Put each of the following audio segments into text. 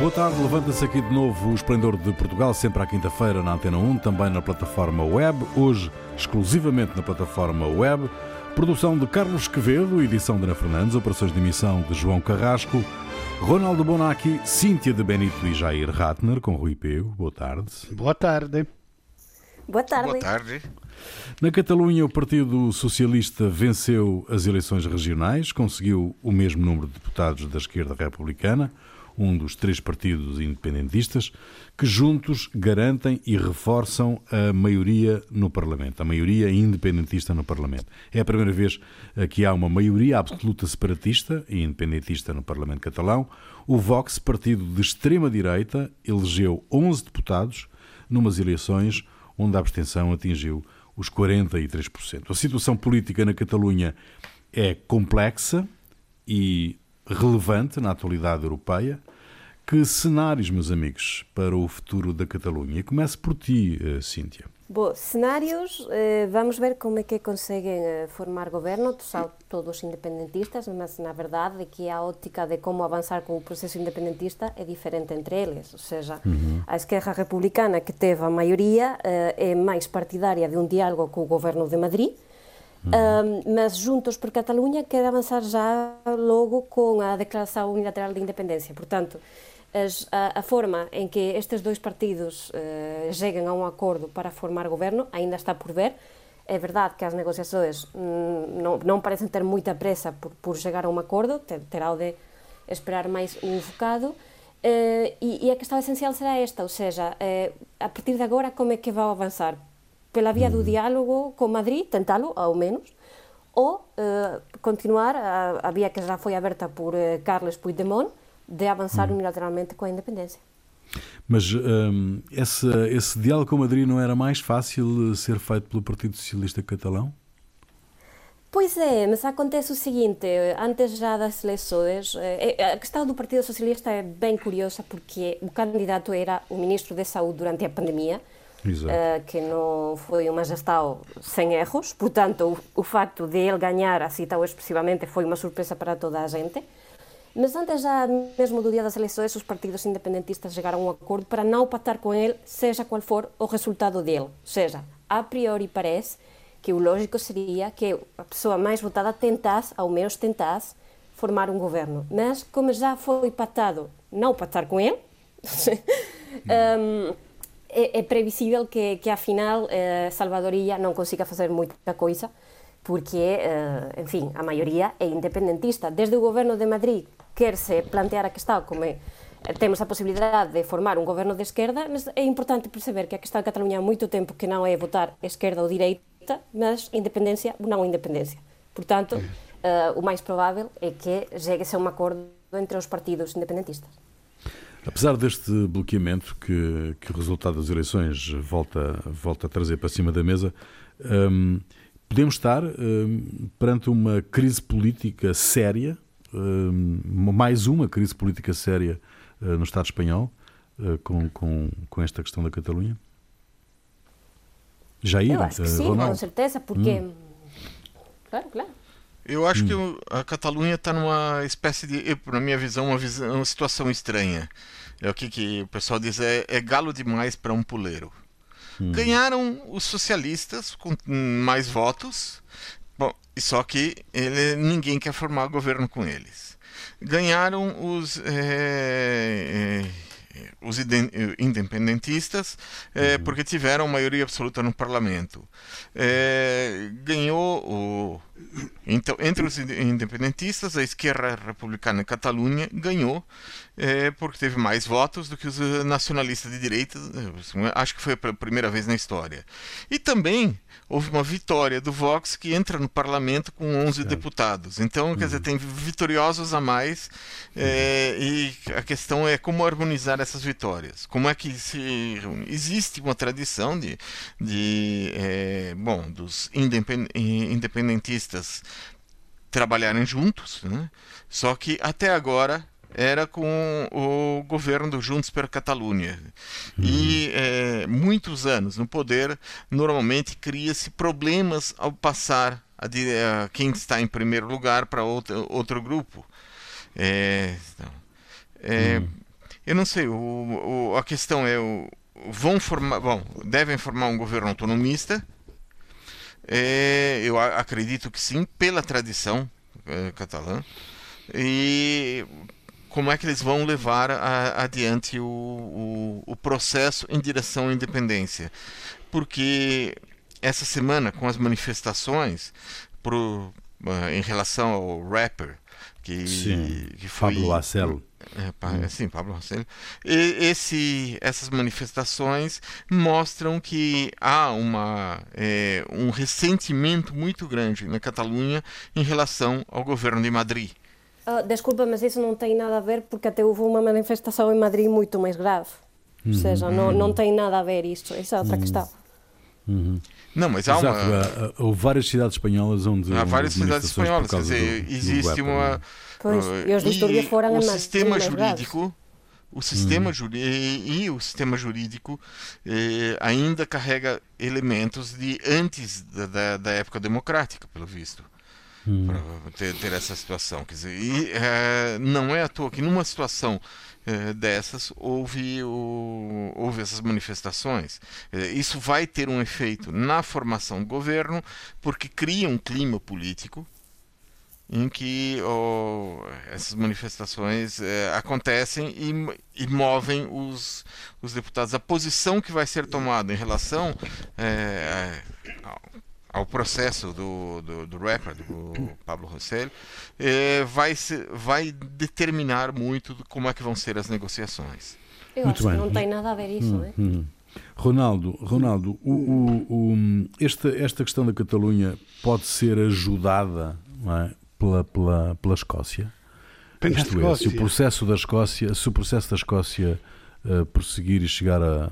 Boa tarde, levanta-se aqui de novo o Esplendor de Portugal, sempre à quinta-feira na Antena 1, também na plataforma web, hoje exclusivamente na plataforma web. Produção de Carlos Quevedo, edição de Ana Fernandes, operações de emissão de João Carrasco, Ronaldo Bonacci, Cíntia de Benito e Jair Ratner, com Rui Pego. Boa tarde. Boa tarde. Boa tarde. Boa tarde. Na Catalunha, o Partido Socialista venceu as eleições regionais, conseguiu o mesmo número de deputados da esquerda republicana um dos três partidos independentistas, que juntos garantem e reforçam a maioria no Parlamento, a maioria independentista no Parlamento. É a primeira vez que há uma maioria absoluta separatista e independentista no Parlamento catalão. O Vox, partido de extrema-direita, elegeu 11 deputados numas eleições onde a abstenção atingiu os 43%. A situação política na Catalunha é complexa e relevante na atualidade europeia. Que cenários, meus amigos, para o futuro da Catalunha? Começo por ti, eh, Cíntia. Bom, cenários, eh, vamos ver como é que conseguem eh, formar governo, são todos independentistas, mas na verdade que a ótica de como avançar com o processo independentista é diferente entre eles, ou seja, uhum. a esquerda republicana que teve a maioria é mais partidária de um diálogo com o governo de Madrid, Uhum. Um, mas Juntos por Catalunha quer avançar já logo com a Declaração Unilateral de Independência. Portanto, as, a, a, forma em que estes dois partidos uh, cheguem a um acordo para formar governo ainda está por ver. É verdade que as negociações mm, não, não parecem ter muita pressa por, por chegar a um acordo, ter, terá de esperar mais um bocado. Uh, e, e, a questão essencial será esta, ou seja, uh, a partir de agora como é que vai avançar? Pela via do mm. diálogo com Madrid, tentá-lo, ao menos, ou continuar a, a, via que já foi aberta por Carles Puigdemont, de avançar hum. unilateralmente com a independência. Mas um, esse, esse diálogo com Madrid não era mais fácil ser feito pelo Partido Socialista Catalão? Pois é, mas acontece o seguinte, antes já das eleições, eh, a questão do Partido Socialista é bem curiosa porque o candidato era o Ministro da Saúde durante a pandemia, uh, que não foi uma gestão sem erros, portanto o, o facto de ele ganhar assim tão expressivamente foi uma surpresa para toda a gente. Mas antes já mesmo do dia das eleições, os partidos independentistas chegaram a um acordo para não pactar com ele, seja qual for o resultado dele. Ou seja, a priori parece que o lógico seria que a pessoa mais votada tentasse, ao menos tentasse, formar um governo. Mas, como já foi pactado não pactar com ele, um, Eh, eh, é, é previsível que, que afinal eh, Salvadorilla non consiga facer moita coisa porque, eh, en fin, a maioría é independentista. Desde o goberno de Madrid querse plantear a que está como temos a posibilidad de formar un goberno de esquerda, mas é importante perceber que a que está en Cataluña há moito tempo que non é votar esquerda ou direita, mas independencia non independencia. Portanto, eh, o máis probável é que chegue a un acordo entre os partidos independentistas. Apesar deste bloqueamento que, que o resultado das eleições volta, volta a trazer para cima da mesa, um, podemos estar um, perante uma crise política séria mais uma crise política séria uh, no Estado espanhol uh, com, com, com esta questão da Catalunha? Jair, Eu acho que sim, Ronaldo. com certeza, porque. Hum. Claro, claro. Eu acho hum. que a Catalunha está numa espécie de, na minha visão, uma, visão, uma situação estranha. É o que, que o pessoal diz, é, é galo demais para um puleiro. Hum. Ganharam os socialistas com mais votos, Bom, só que ele, ninguém quer formar governo com eles. Ganharam os, é, é, os independentistas é, porque tiveram maioria absoluta no parlamento. ganhou o. Então, entre os independentistas, a esquerda republicana Catalunha ganhou porque teve mais votos do que os nacionalistas de direita. Acho que foi a primeira vez na história. E também houve uma vitória do Vox que entra no parlamento com 11 certo. deputados. Então, quer dizer, uhum. tem vitoriosos a mais é, e a questão é como harmonizar essas vitórias. Como é que se reúne? Existe uma tradição de, de é, bom, dos independentistas trabalharem juntos, né? só que até agora era com o governo do Juntos per Catalunha. Uhum. E é, muitos anos no poder, normalmente cria-se problemas ao passar a, a, quem está em primeiro lugar para outro, outro grupo. É, então, é, uhum. eu não sei, o, o, a questão é vão formar, bom, devem formar um governo autonomista. É, eu acredito que sim, pela tradição é, catalã. E como é que eles vão levar a, adiante o, o, o, processo em direção à independência. Porque essa semana, com as manifestações pro, uh, em relação ao rapper, que, Sim, que foi. Pablo Acel. É, hum. Sim, Pablo Marcelo. E, esse, essas manifestações mostram que há uma, é, um ressentimento muito grande na Catalunha em relação ao governo de Madrid. Oh, desculpa, mas isso não tem nada a ver porque até houve uma manifestação em Madrid muito mais grave. Ou uhum. seja, não, não tem nada a ver isto. Isso é outra uhum. questão. Uhum. Não, mas há Exato, uma. Houve várias cidades espanholas onde. Há várias cidades espanholas, quer dizer, do, existe do uma. É? Pois, uh, e os foram o sistema jurídico. O sistema hum. e, e, o sistema jurídico eh, ainda carrega elementos de antes da, da, da época democrática, pelo visto hum. para ter, ter, essa situação. Quer dizer, e, é, não é à toa que numa situação é, dessas houve, o, houve essas manifestações. É, isso vai ter um efeito na formação do governo, porque cria um clima político em que oh, essas manifestações é, acontecem e, e, movem os, os deputados. A posição que vai ser tomada em relação é, ao processo do, do, do rapper, do Pablo Rosselli, é, vai, se, vai determinar muito como é que vão ser as negociações. Eu muito acho bem. que não tem nada a ver isso, hum, não é? Hum. Ronaldo, Ronaldo o, o, o, esta, esta questão da Catalunha pode ser ajudada é, pela, pela, pela Escócia? Isto é, se o processo da Escócia, se o processo da Escócia uh, prosseguir e chegar a,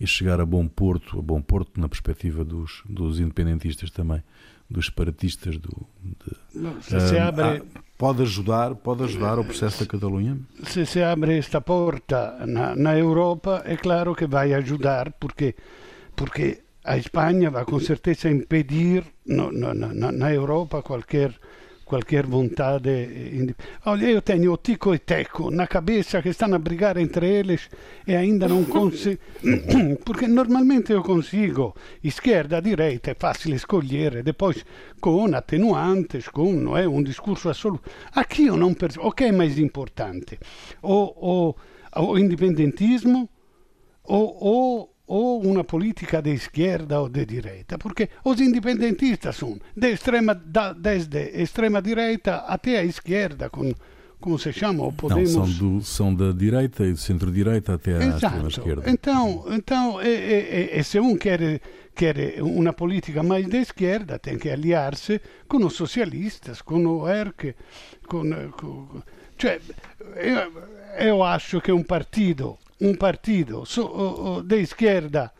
e chegar a bom porto, a bom porto na perspectiva dos, dos independentistas também, dos separatistas do de, Não, se, se ah, abre, ah, pode ajudar, pode ajudar o processo da Catalunha? Se se abre esta porta na, na Europa, é claro que vai ajudar porque porque a Espanha vai com certeza impedir no, no, na, na Europa qualquer qualquer vontade. Olha, eu tenho o Tico e Teco na cabeça que estão a brigar entre eles e ainda não consigo. Porque normalmente eu consigo esquerda, direita, é fácil escolher, depois com atenuantes, com não é, um discurso assoluto. Aqui eu não percebo. O que é mais importante? O, o, o independentismo ou, ou ou uma política de esquerda ou de direita, porque os independentistas são de extrema, da, desde extrema direita até a esquerda, com, como se chama, o Podemos... Não, são, do, são da direita e do centro-direita até a extrema esquerda. Então, então e, e, e, se um quer, quer uma política mais de esquerda, tem que aliar-se com os socialistas, com o ERC, com, com cioè, eu, eu acho que um partido um partido so, de esquerda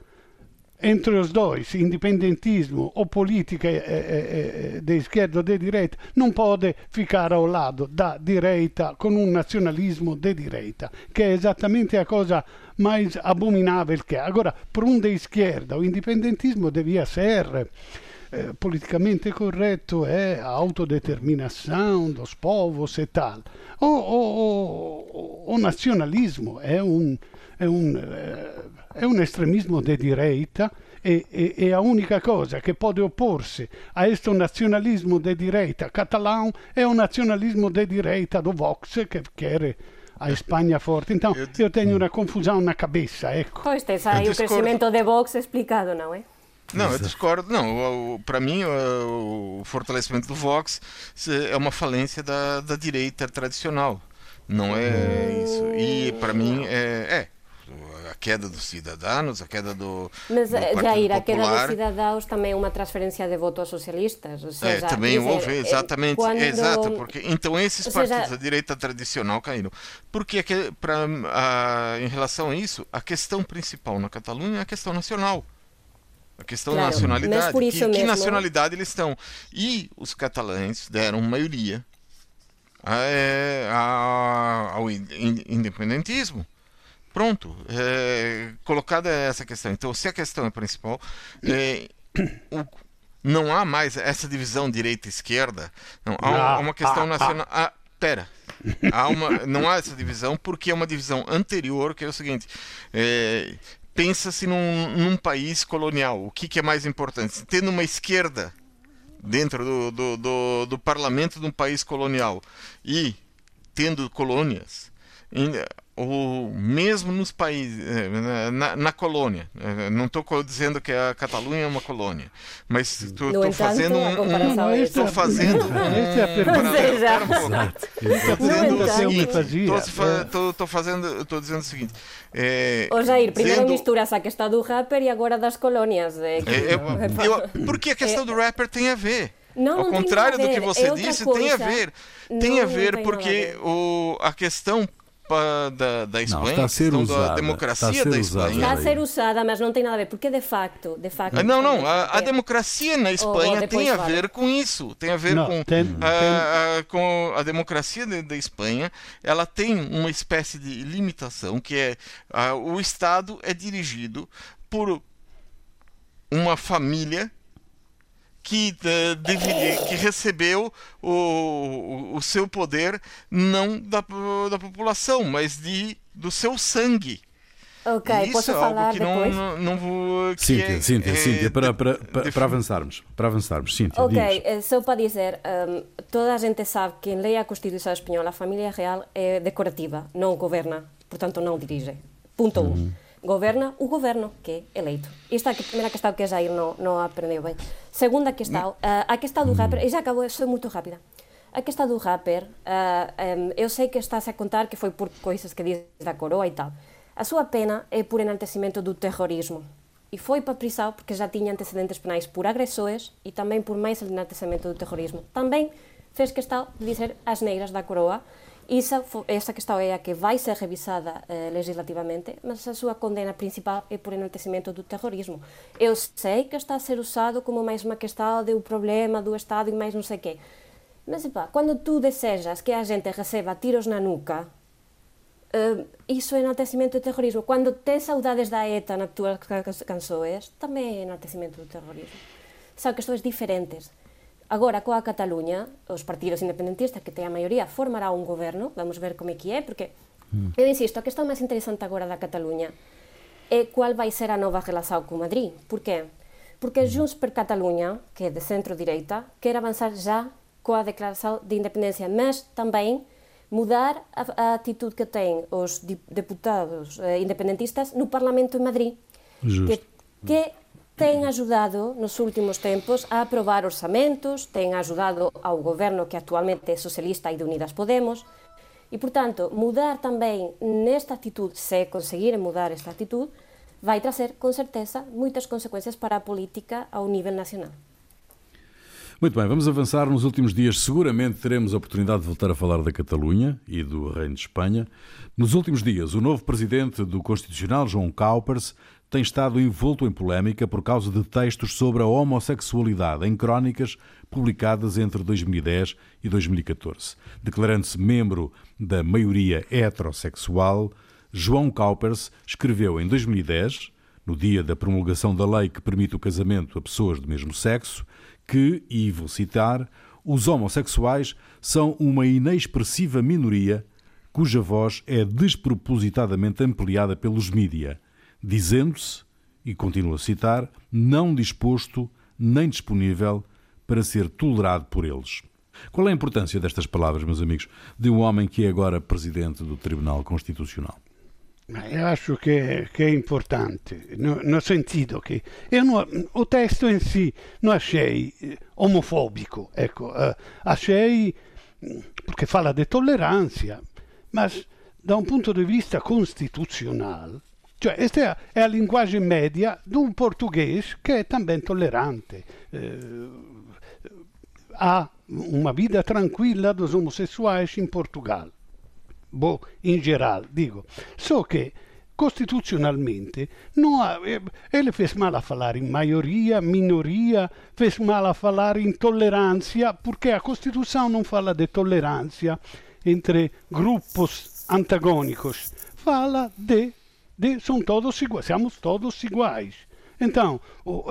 entre os dois, independentismo ou política eh, eh, eh, de esquerda ou de direita, não pode ficar ao lado da direita com um nacionalismo de direita, que é exatamente a coisa mais abominável que é. Agora, por um de esquerda, o independentismo devia ser eh, politicamente correto, é a autodeterminação dos povos e tal. O, o, o, o nacionalismo é um, é um, é um extremismo de direita e, e, e, a única cosa che può opporsi a questo nazionalismo di direita catalão é o nazionalismo di direita do Vox che quer a Espanha forte. Então, eu tenho uma confusão na cabeça, ecco. Pois, tens aí o crescimento de Vox explicado, não é? Não, eu discordo. Não, para mim, o, fortalecimento do Vox é uma falência da, da direita tradicional. Não é isso. E para mim é, é a queda dos cidadãos, a queda do. Mas, do Jair, a queda dos cidadãos também é uma transferência de votos socialistas. Ou seja, é, também dizer, houve, exatamente. Quando... Exato, porque então esses partidos seja... da direita tradicional caíram. Porque pra, a, em relação a isso, a questão principal na Catalunha é a questão nacional. A questão claro, da nacionalidade. Que, mesmo... que, nacionalidade eles estão? E os catalães deram maioria é, ao independentismo. Pronto, é, colocada essa questão. Então, se a questão é principal, é, o, não há mais essa divisão direita-esquerda. Não, há, ah, uma questão ah, nacional. Ah, pera, Há uma, não há essa divisão porque é uma divisão anterior, que é o seguinte: é, pensa-se num, num, país colonial. O que, que, é mais importante? Tendo uma esquerda dentro do, do, do, do parlamento de um país colonial e tendo colônias, ou mesmo nos países, eh, na, na colônia. Eh, não estou dizendo que a Catalunha é uma colônia, mas estou fazendo um. Estou fazendo. Estou fazendo. Estou dizendo o seguinte. É, Ô Jair, primeiro sendo... misturas a questão do rapper e agora das colônias. É, é, eu, porque a questão do rapper tem a ver. Não, Ao contrário do que você disse, coisa. tem a ver. Tem não, a ver porque o, a questão da, da Espanha, não, está a ser usada, da democracia está da Espanha. Está a ser usada, mas não tem nada a ver, porque de facto, de facto. Não, não, a, a democracia na Espanha oh, tem a ver fala. com isso, tem a ver não, com, tem, a, a, com a democracia da Espanha. Ela tem uma espécie de limitação que é o Estado é dirigido por uma família que, uh, deveria, que recebeu o, o seu poder não da, da população, mas de, do seu sangue. Ok, Isso posso é falar que depois? Não, não vou, que Cíntia, é, Cíntia, é, Cíntia, para, para, para, para, avançarmos, para avançarmos, Cíntia, Ok, diz. Eh, só para dizer, um, toda a gente sabe que em lei a Constituição Espanhola a família real é decorativa, não governa, portanto não dirige. Ponto 1. Um. Uhum governa o goberno que é eleito. Esta é mm. eh, a primeira questão que sair non, no aprendeu ben. Segunda questão, uh, a questão do mm. rapper, e já acabou, sou muito rápida. A questão do rapper, uh, um, eu sei que estás a contar que foi por coisas que diz da coroa e tal. A súa pena é por enaltecimento do terrorismo. E foi para a prisão porque já tinha antecedentes penais por agressores e também por mais enaltecimento do terrorismo. Também fez questão de dizer as negras da coroa essa, essa questão é a que vai ser revisada eh, legislativamente, mas a sua condena principal é por enaltecimento do terrorismo. Eu sei que está a ser usado como mais uma questão do problema do Estado e mais não sei o quê. Mas, quando tu desejas que a gente receba tiros na nuca, eh, isso é enaltecimento do terrorismo. Quando tens saudades da ETA nas tuas canções, também é enaltecimento do terrorismo. São questões diferentes. Agora, coa Cataluña, os partidos independentistas que ten a maioría formará un goberno, vamos ver como é que é, porque, mm. eu insisto, a questão máis interesante agora da Cataluña é qual vai ser a nova relação con Madrid. Por qué? Porque Junts per Cataluña, que é de centro-direita, quer avanzar já coa declaración de independencia, mas tamén mudar a, a atitude que ten os deputados eh, independentistas no Parlamento en Madrid. Justo. Que, que ten ajudado nos últimos tempos a aprobar orzamentos, ten ajudado ao goberno que actualmente é socialista e de Unidas Podemos, e, portanto, mudar tamén nesta actitud, se conseguir mudar esta actitud, vai trazer, con certeza, moitas consecuencias para a política ao nivel nacional. Muito bem, vamos avançar. Nos últimos dias, seguramente teremos a oportunidade de voltar a falar da Catalunha e do Reino de Espanha. Nos últimos dias, o novo presidente do Constitucional, João Caupers, tem estado envolto em polémica por causa de textos sobre a homossexualidade em crónicas publicadas entre 2010 e 2014. Declarando-se membro da maioria heterossexual, João Caupers escreveu em 2010, no dia da promulgação da lei que permite o casamento a pessoas do mesmo sexo, que, e vou citar, os homossexuais são uma inexpressiva minoria cuja voz é despropositadamente ampliada pelos mídia dizendo-se, e continuo a citar, não disposto nem disponível para ser tolerado por eles. Qual é a importância destas palavras, meus amigos, de um homem que é agora presidente do Tribunal Constitucional? Eu acho que, que é importante, no, no sentido che não, o testo in sé non achei eh, omofobico, ecco, uh, achei perché fala di tolleranza, ma da un punto di vista costituzionale Cioè, questa è la linguagem média de um português que é também tolerante. Eh, há uma vida tranquila dos homossexuais em Portugal. Bom, em geral, digo. Só que costitucionalmente não ele fez mal a falar em maioria, minoria, fez mal a falar em tolerância, porque a Constituição não fala de tolerância entre grupos antagônicos, fala de de, são todos iguais, somos todos iguais. Então,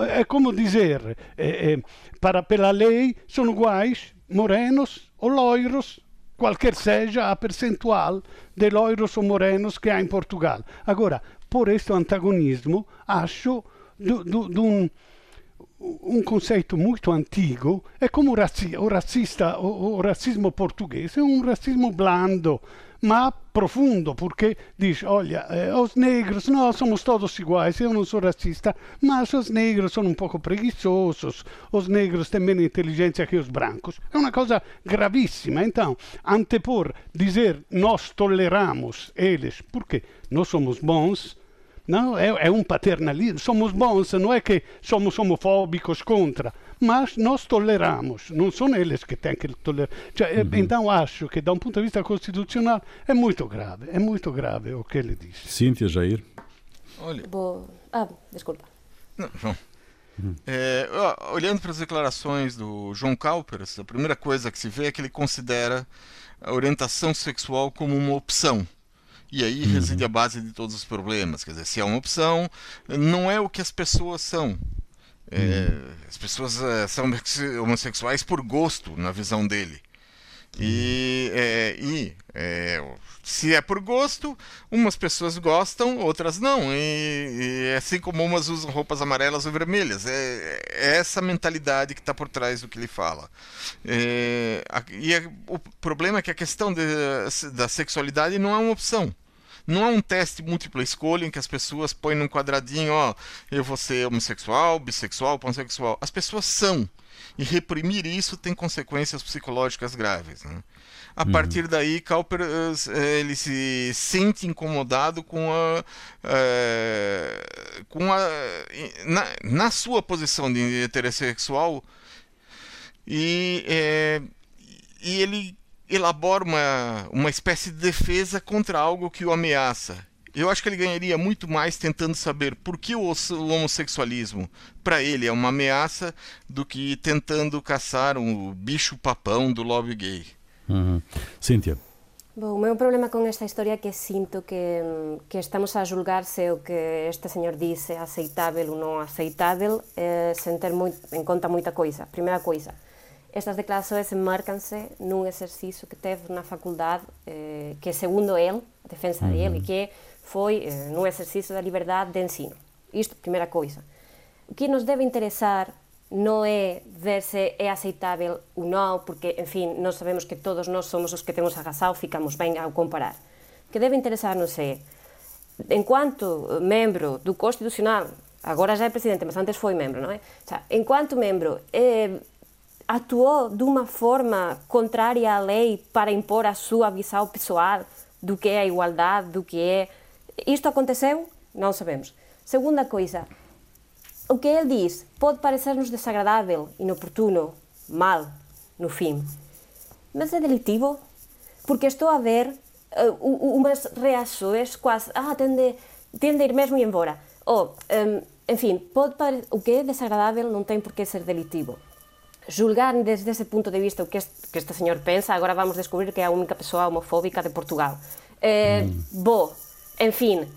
é como dizer, é, é, para pela lei são iguais morenos ou loiros qualquer seja a percentual de loiros ou morenos que há em Portugal. Agora, por este antagonismo, acho de um um conceito muito antigo, é como o, raci o racista, o, o, racismo português, é um racismo blando, mas profundo, porque diz, olha, eh, os negros, nós somos todos iguais, eu não sou racista, mas os negros são um pouco preguiçosos, os negros têm menos inteligência que os brancos. É uma coisa gravíssima. Então, antepor, dizer, nós toleramos eles, porque nós somos bons, não, é, é um paternalismo. Somos bons, não é que somos homofóbicos contra, mas nós toleramos, não são eles que têm que tolerar. Cioè, uhum. Então acho que, da um ponto de vista constitucional, é muito grave, é muito grave o que ele diz. Cíntia, Jair? Olha. Vou... Ah, desculpa. Não, João. Uhum. É, olhando para as declarações do João Calpers, a primeira coisa que se vê é que ele considera a orientação sexual como uma opção. E aí uhum. reside a base de todos os problemas. Quer dizer, se é uma opção, não é o que as pessoas são. É, uhum. As pessoas é, são homossexuais por gosto, na visão dele. E, é, e é, se é por gosto, umas pessoas gostam, outras não. E, e assim como umas usam roupas amarelas ou vermelhas. É, é essa mentalidade que está por trás do que ele fala. É, e é, o problema é que a questão de, da sexualidade não é uma opção. Não é um teste múltipla escolha em que as pessoas põem num quadradinho, ó, eu vou ser homossexual, bissexual, pansexual. As pessoas são. E reprimir isso tem consequências psicológicas graves. Né? A uhum. partir daí, Cowper eh, ele se sente incomodado com a, é, com a na, na, sua posição de heterossexual e, é, e ele elabora uma, uma espécie de defesa contra algo que o ameaça. Eu acho que ele ganharia muito mais tentando saber por que o, homossexualismo para ele é uma ameaça do que tentando caçar um bicho papão do lobby gay. Uhum. Cíntia. Bom, o meu problema con esta historia é que sinto que, que estamos a julgar se o que este señor dice é aceitável ou non aceitável eh, sen ter moi, en conta moita coisa. Primeira coisa, estas declarações enmarcanse num exercício que teve na faculdade, eh, que segundo ele, a defesa uhum. dele, que foi eh, num exercício da liberdade de ensino. Isto, primeira coisa. O que nos deve interessar não é ver se é aceitável ou não, porque, enfim, nós sabemos que todos nós somos os que temos agasado, ficamos bem ao comparar. O que deve interessar-nos é, enquanto membro do Constitucional, agora já é presidente, mas antes foi membro, não é? enquanto membro, é, atuou de uma forma contrária à lei para impor a sua visão pessoal do que é a igualdade, do que é. Isto aconteceu? Não sabemos. Segunda coisa, o que ele diz pode parecer-nos desagradável, inoportuno, mal, no fim. Mas é delitivo? Porque estou a ver uh, umas reações quase. Ah, tende, tende a ir mesmo embora. Ou, um, enfim, pode o que é desagradável não tem por que ser delitivo julgar desde ese punto de vista o que este, que este señor pensa, agora vamos descubrir que é a única persoa homofóbica de Portugal. Eh, mm. Bo, en fin,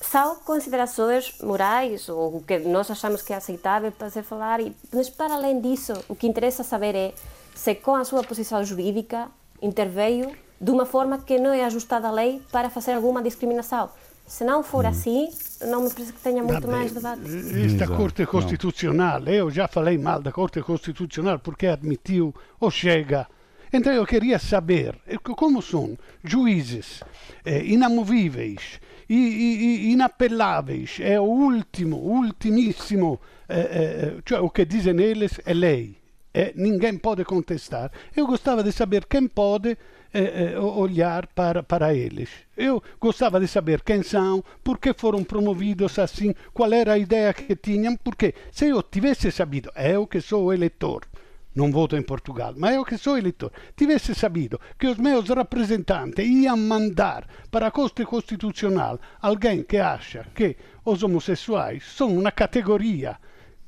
só considerações morais ou o que nós achamos que é aceitável para se falar, e, mas para além disso, o que interessa saber é se com a sua posição jurídica interveio de uma forma que não é ajustada à lei para fazer alguma discriminação. Se não for hum. assim, não me parece que tenha muito Vabbè, mais debate. Esta Exato. Corte Constitucional, não. eu já falei mal da Corte Constitucional porque admitiu ou chega. Então eu queria saber como são juízes eh, inamovíveis, e, e, inapeláveis, é o último, ultimíssimo, eh, eh, cioè o que dizem eles é lei. E ninguém pode contestar. Eu gostava de saber quem pode eh, olhar para, para eles. Eu gostava de saber quem são, por que foram promovidos assim, qual era a ideia que tinham, porque se eu tivesse sabido, eu que sou eleitor, não voto em Portugal, mas eu que sou eleitor, tivesse sabido que os meus representantes iam mandar para a Corte Constitucional alguém que acha que os homossexuais são uma categoria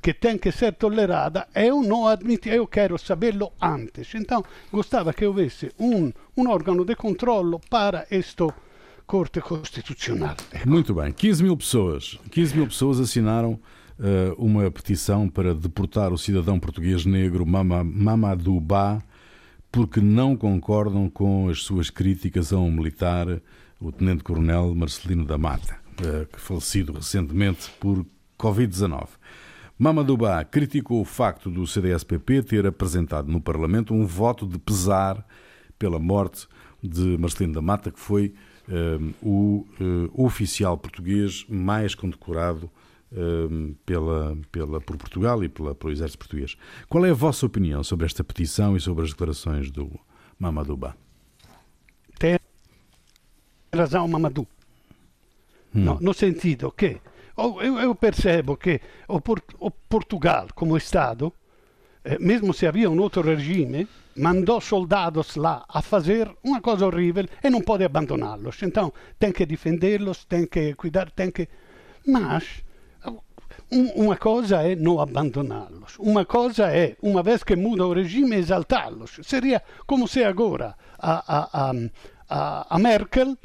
que tem que ser tolerada, eu não admito, eu quero sabê-lo antes. Então, gostava que houvesse um, um órgão de controle para esta Corte Constitucional. Muito bem, 15 mil pessoas, 15 mil pessoas assinaram uh, uma petição para deportar o cidadão português negro Mama, Ba porque não concordam com as suas críticas a um militar, o Tenente-Coronel Marcelino da Mata, que falecido recentemente por Covid-19. Mamadouba criticou o facto do CDS-PP ter apresentado no Parlamento um voto de pesar pela morte de Marcelino da Mata, que foi uh, o uh, oficial português mais condecorado uh, pela, pela, por Portugal e pela, pelo Exército Português. Qual é a vossa opinião sobre esta petição e sobre as declarações do Mamadouba? Tem razão Mamadou. Hum. No, no sentido que eu, percebo que o, Port o Portugal, como Estado, eh, mesmo se havia um outro regime, mandou soldados lá a fazer uma coisa horrível e não pode abandoná-los. Então tem que defendê-los, tem que cuidar, tem que. Mas um, uma coisa é não abandoná-los, uma coisa é, uma vez que muda o regime, exaltá-los. Seria como se agora a, a, a, a Merkel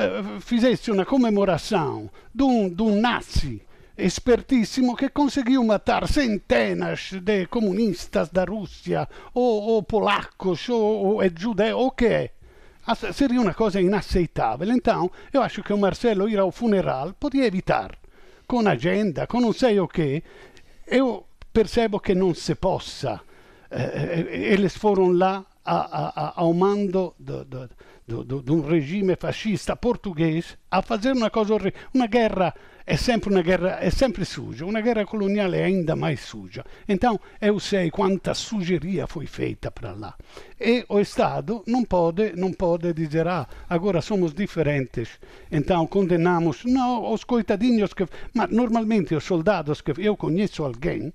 eh, fizesse uma comemoração de um, de um nazi espertíssimo que conseguiu matar centenas de comunistas da Rússia, ou, ou polacos, ou, ou judeus, o que é. Seria uma coisa inaceitável. Então, eu acho que o Marcelo ir ao funeral podia evitar, com agenda, com não sei o que. Eu percebo que não se possa. Eh, eh eles foram lá a, a, ao mando de, um regime fascista português a fazer uma coisa horrível. Uma guerra é sempre uma guerra, é sempre suja. Uma guerra colonial é ainda mais suja. Então, eu sei quanta sujeria foi feita para lá. E o Estado não pode, não pode dizer, ah, agora somos diferentes, então condenamos. Não, os coitadinhos que... Mas normalmente os soldados que... Eu conheço alguém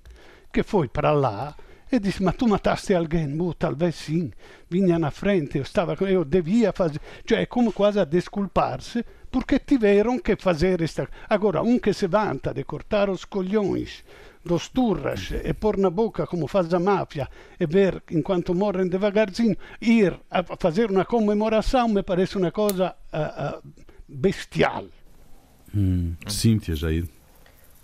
que foi para lá e disse, ma tu mataste alguém? Boh, talvez sim. Vinha na frente, eu, stava, eu devia fazer... Cioè è come quasi a desculpar-se porque tiveram que fazer esta... Agora, um que se vanta de cortar os colhões dos turras e pôr na boca como faz a máfia e ver enquanto morrem devagarzinho, ir a fazer uma comemoração me parece uma coisa uh, uh, bestial. Hum, Cíntia, Jair.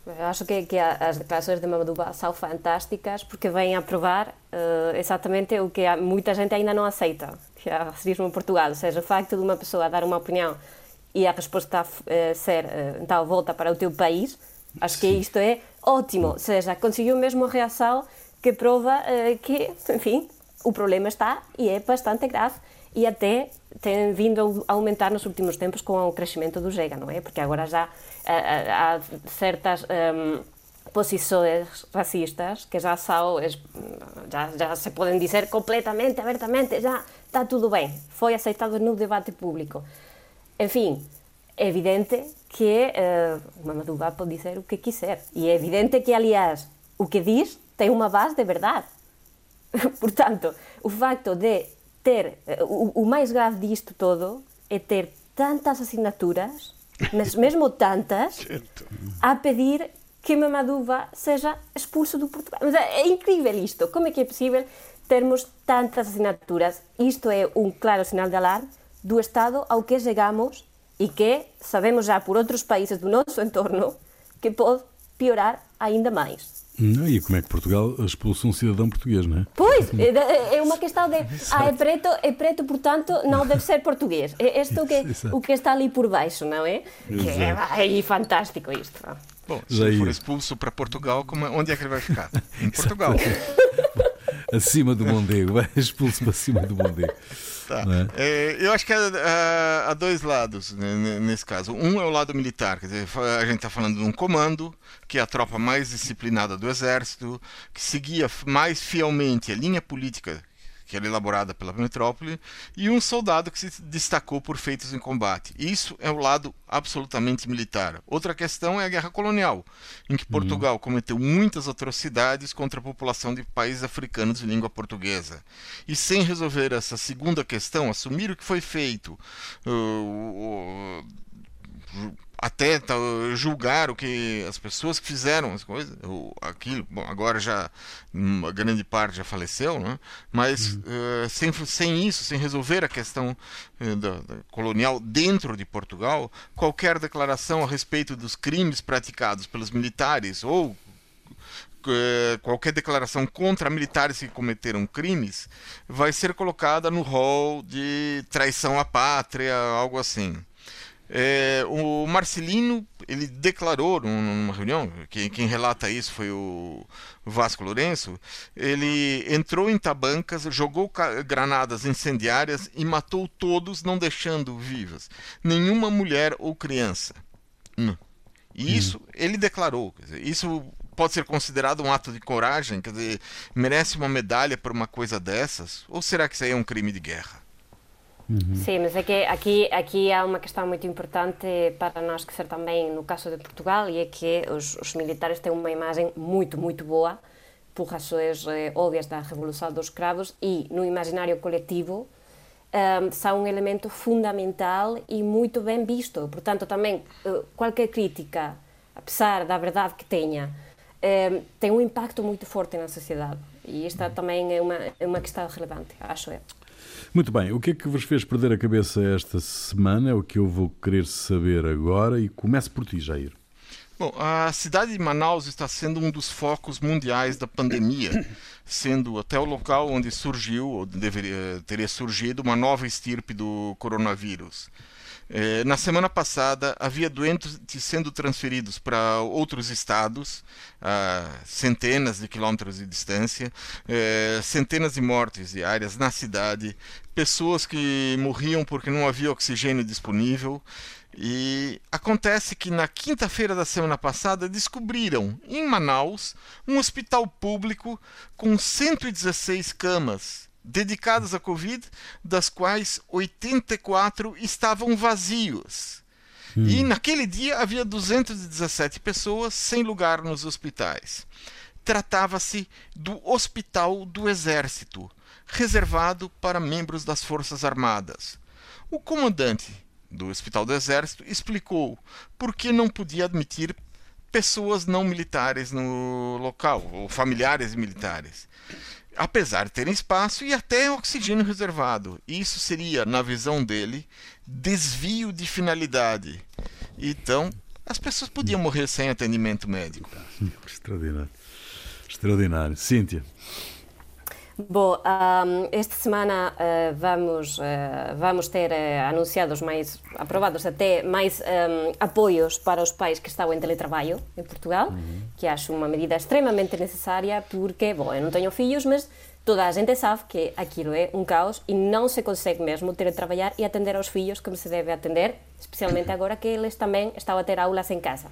Eu acho que, que as declarações de Mamadouba são fantásticas porque vêm a provar uh, exatamente o que muita gente ainda não aceita, que é o racismo em Portugal. Ou seja, o facto de uma pessoa dar uma opinião e a resposta uh, ser, uh, então, volta para o teu país, acho que isto é ótimo. Ou seja, conseguiu mesmo uma reação que prova que, enfim, o problema está e é bastante grave e até tem vindo a aumentar nos últimos tempos com o crescimento do Chega, não é? Porque agora já eh, eh, há certas um, posições racistas que já são já, já se podem dizer completamente, abertamente, já está tudo bem, foi aceitado no debate público. Enfim, é evidente que uh, Mamadou pode dizer o que quiser e é evidente que, aliás, o que diz tem uma base de verdade. Portanto, o facto de ter. O, o mais grave disto todo é ter tantas assinaturas, mas mesmo tantas, a pedir que Mamaduva seja expulso do Portugal. Mas é, é incrível isto. Como é que é possível termos tantas assinaturas? Isto é um claro sinal de alarme do estado ao que chegamos e que sabemos já por outros países do nosso entorno que pode piorar ainda mais. Não, e como é que Portugal expulsa um cidadão português, não é? Pois, é, é uma questão de. Ah, é preto, é preto, portanto, não deve ser português. É isto o que, o que está ali por baixo, não é? Que é, é fantástico isto. Bom, se for expulso para Portugal, como, onde é que ele vai ficar? Em Portugal. acima do Mondego, vai expulso para cima do Mondego. Tá. É? É, eu acho que há, há, dois lados né, nesse caso. Um é o lado militar, quer dizer, a gente está falando de um comando, que é a tropa mais disciplinada do exército, que seguia mais fielmente a linha política que era elaborada pela metrópole, e um soldado que se destacou por feitos em combate. Isso é o lado absolutamente militar. Outra questão é a guerra colonial, em que Portugal uhum. cometeu muitas atrocidades contra a população de países africanos de língua portuguesa. E sem resolver essa segunda questão, assumir o que foi feito, uh, uh, até julgar o que as pessoas que fizeram as coisas, aquilo, bom, agora já a grande parte já faleceu, né? mas uhum. uh, sem, sem isso, sem resolver a questão uh, da, da colonial dentro de Portugal, qualquer declaração a respeito dos crimes praticados pelos militares ou eh, qualquer declaração contra militares que cometeram crimes vai ser colocada no rol de traição à pátria, algo assim. É, o Marcelino ele declarou numa reunião, quem, quem, relata isso foi o Vasco Lourenço, ele entrou em Tabancas, jogou granadas incendiárias e matou todos, não deixando vivas nenhuma mulher ou criança. Hum. E isso hum. ele declarou. Dizer, isso pode ser considerado um ato de coragem? Quer dizer, merece uma medalha por uma coisa dessas? Ou será que isso aí é um crime de guerra? Uhum. Sim, mas é que aqui, aqui há uma questão muito importante para nós que ser também no caso de Portugal e é que os, os militares têm uma imagem muito, muito boa por razões eh, óbvias da Revolução dos Cravos e no imaginário coletivo um, são um elemento fundamental e muito bem visto. Portanto, também uh, qualquer crítica, apesar da verdade que tenha, um, tem um impacto muito forte na sociedade. E esta também é uma, é uma questão relevante, acho eu. Muito bem, o que é que vos fez perder a cabeça esta semana? É o que eu vou querer saber agora e começo por ti, Jair. Bom, a cidade de Manaus está sendo um dos focos mundiais da pandemia, sendo até o local onde surgiu, ou deveria, teria surgido, uma nova estirpe do coronavírus. É, na semana passada, havia doentes sendo transferidos para outros estados, a centenas de quilômetros de distância, é, centenas de mortes diárias na cidade, pessoas que morriam porque não havia oxigênio disponível. E acontece que na quinta-feira da semana passada descobriram em Manaus um hospital público com 116 camas dedicadas à Covid, das quais 84 estavam vazios. Hum. E naquele dia havia 217 pessoas sem lugar nos hospitais. Tratava-se do Hospital do Exército, reservado para membros das Forças Armadas. O comandante do Hospital do Exército explicou por que não podia admitir pessoas não militares no local, ou familiares militares apesar de terem espaço e até oxigênio reservado. Isso seria, na visão dele, desvio de finalidade. Então, as pessoas podiam morrer sem atendimento médico. Extraordinário. Extraordinário. Cíntia. Bom, um, esta semana uh, vamos, uh, vamos ter uh, anunciados mais, aprovados até mais um, apoios para os pais que estão em teletrabalho em Portugal, uhum. que acho uma medida extremamente necessária porque, bom, eu não tenho filhos, mas toda a gente sabe que aquilo é um caos e não se consegue mesmo teletrabalhar e atender aos filhos como se deve atender, especialmente agora que eles também estão a ter aulas em casa.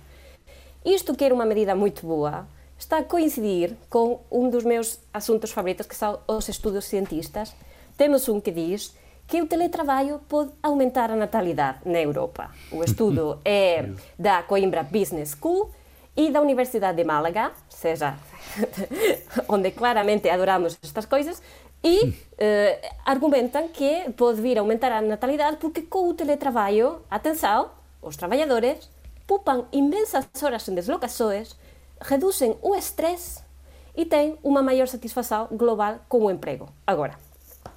Isto que era uma medida muito boa, está a coincidir com um dos meus assuntos favoritos, que são os estudos cientistas. Temos um que diz que o teletrabalho pode aumentar a natalidade na Europa. O estudo é da Coimbra Business School e da Universidade de Málaga, seja, onde claramente adoramos estas coisas, e eh, argumentam que pode vir a aumentar a natalidade porque com o teletrabalho, atenção, os trabalhadores poupam imensas horas em deslocações reducen o estrés e ten unha maior satisfacción global como emprego. Agora,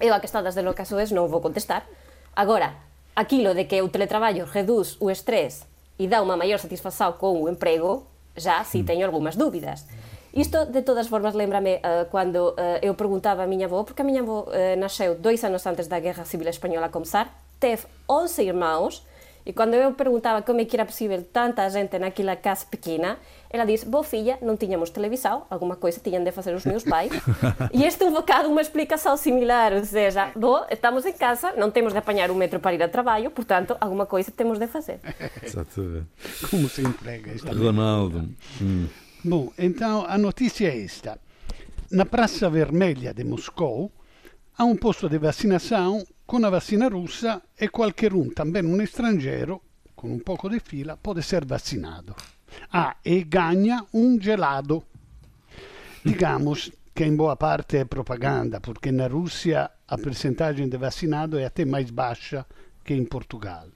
eu a que está desde lo caso es non vou contestar. Agora, aquilo de que o teletraballo reduz o estrés e dá unha maior satisfacción con o emprego, já si mm. teño algunhas dúbidas. Isto, de todas formas, lembrame eh, uh, cando uh, eh, eu preguntaba a miña avó, porque a miña avó uh, eh, nasceu dois anos antes da Guerra Civil Española comenzar, teve 11 irmãos, e quando eu perguntaba como é que era possível tanta gente naquela casa pequena, ela disse, bo filha, não tínhamos televisão, alguma coisa tinham de fazer os meus pais. e este é um bocado uma explicação similar, ou seja, bo, estamos em casa, não temos de apanhar o metro para ir ao trabalho, portanto, alguma coisa temos de fazer. Exatamente. Como se emprega esta Ronaldo. Hum. Bom, então a notícia é esta. Na Praça Vermelha de Moscou há um posto de vacinação com a vacina russa e qualquer um, também um estrangeiro, com um pouco de fila, pode ser vacinado. Ah, e ganha um gelado. Digamos que em boa parte é propaganda, porque na Rússia a percentagem de vacinado é até mais baixa que em Portugal.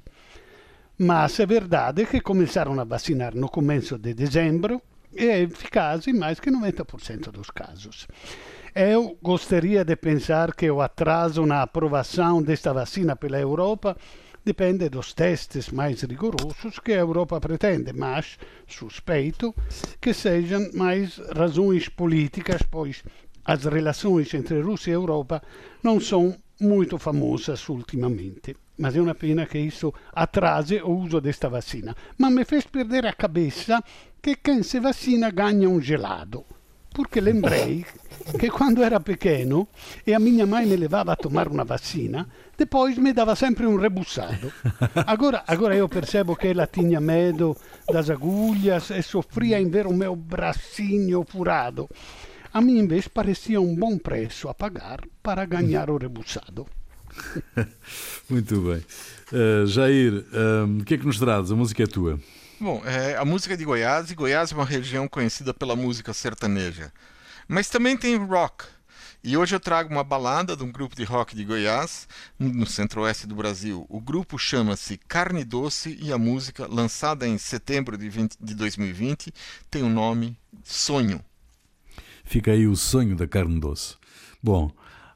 Mas é verdade que começaram a vacinar no começo de dezembro e é eficaz em mais que 90% dos casos. Eu gostaria de pensar que o atraso na aprovação desta vacina pela Europa depende dos testes mais rigorosos que a Europa pretende, mas suspeito que sejam mais razões políticas, pois as relações entre Rússia e Europa não são muito famosas ultimamente. Mas é uma pena que isso atrase o uso desta vacina. Mas me fez perder a cabeça que quem se vacina ganha um gelado. Porque lembrei che quando era pequeno e a minha mãe me levava a tomar uma vacina, depois me dava sempre um rebuçado. Agora, agora eu percebo que ela tinha medo das agulhas e sofria em ver o meu bracinho furado. A mim, vez, parecia um bom preço a pagar para ganhar o rebuçado. Muito bem. Uh, Jair, uh, o que é que nos traz? A música é tua. Bom, é, a música é de Goiás, e Goiás é uma região conhecida pela música sertaneja. Mas também tem rock. E hoje eu trago uma balada de um grupo de rock de Goiás, no centro-oeste do Brasil. O grupo chama-se Carne Doce e a música, lançada em setembro de, 20, de 2020, tem o nome Sonho. Fica aí o sonho da carne doce. Bom,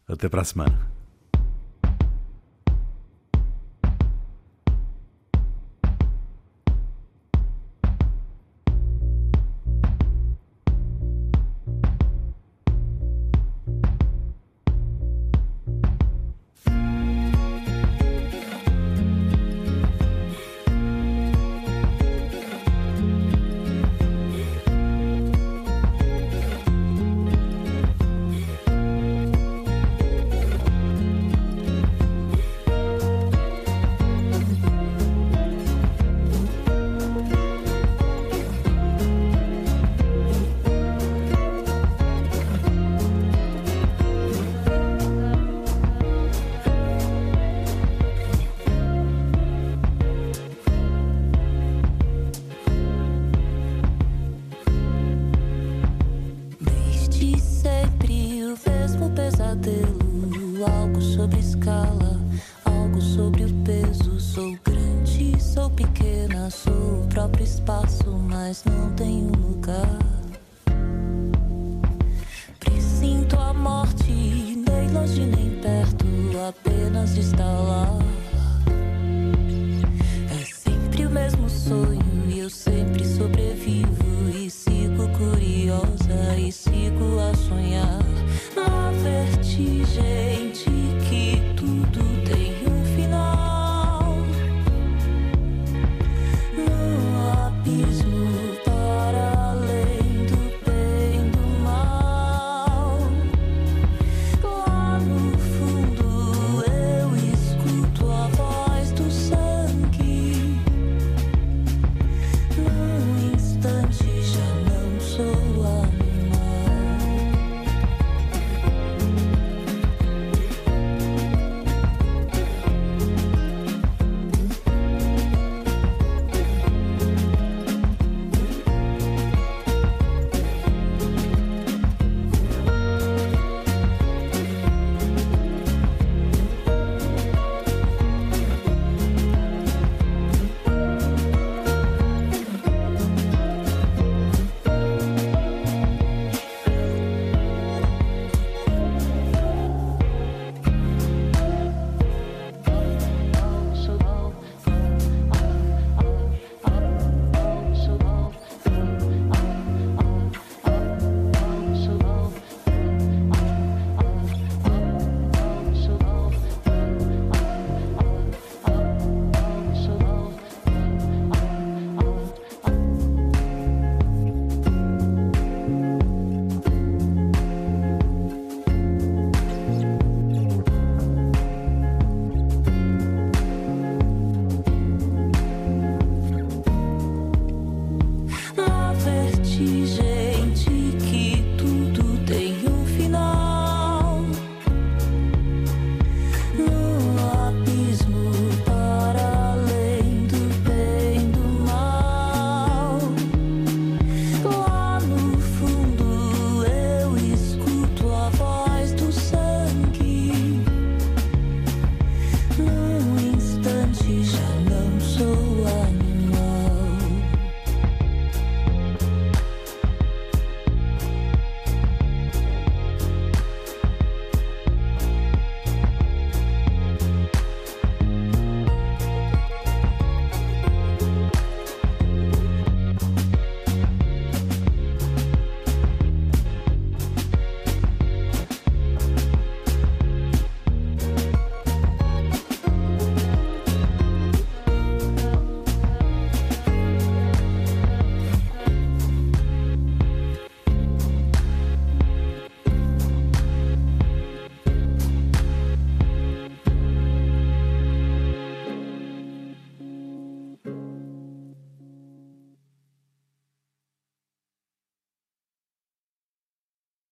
até para a semana. Apenas está lá.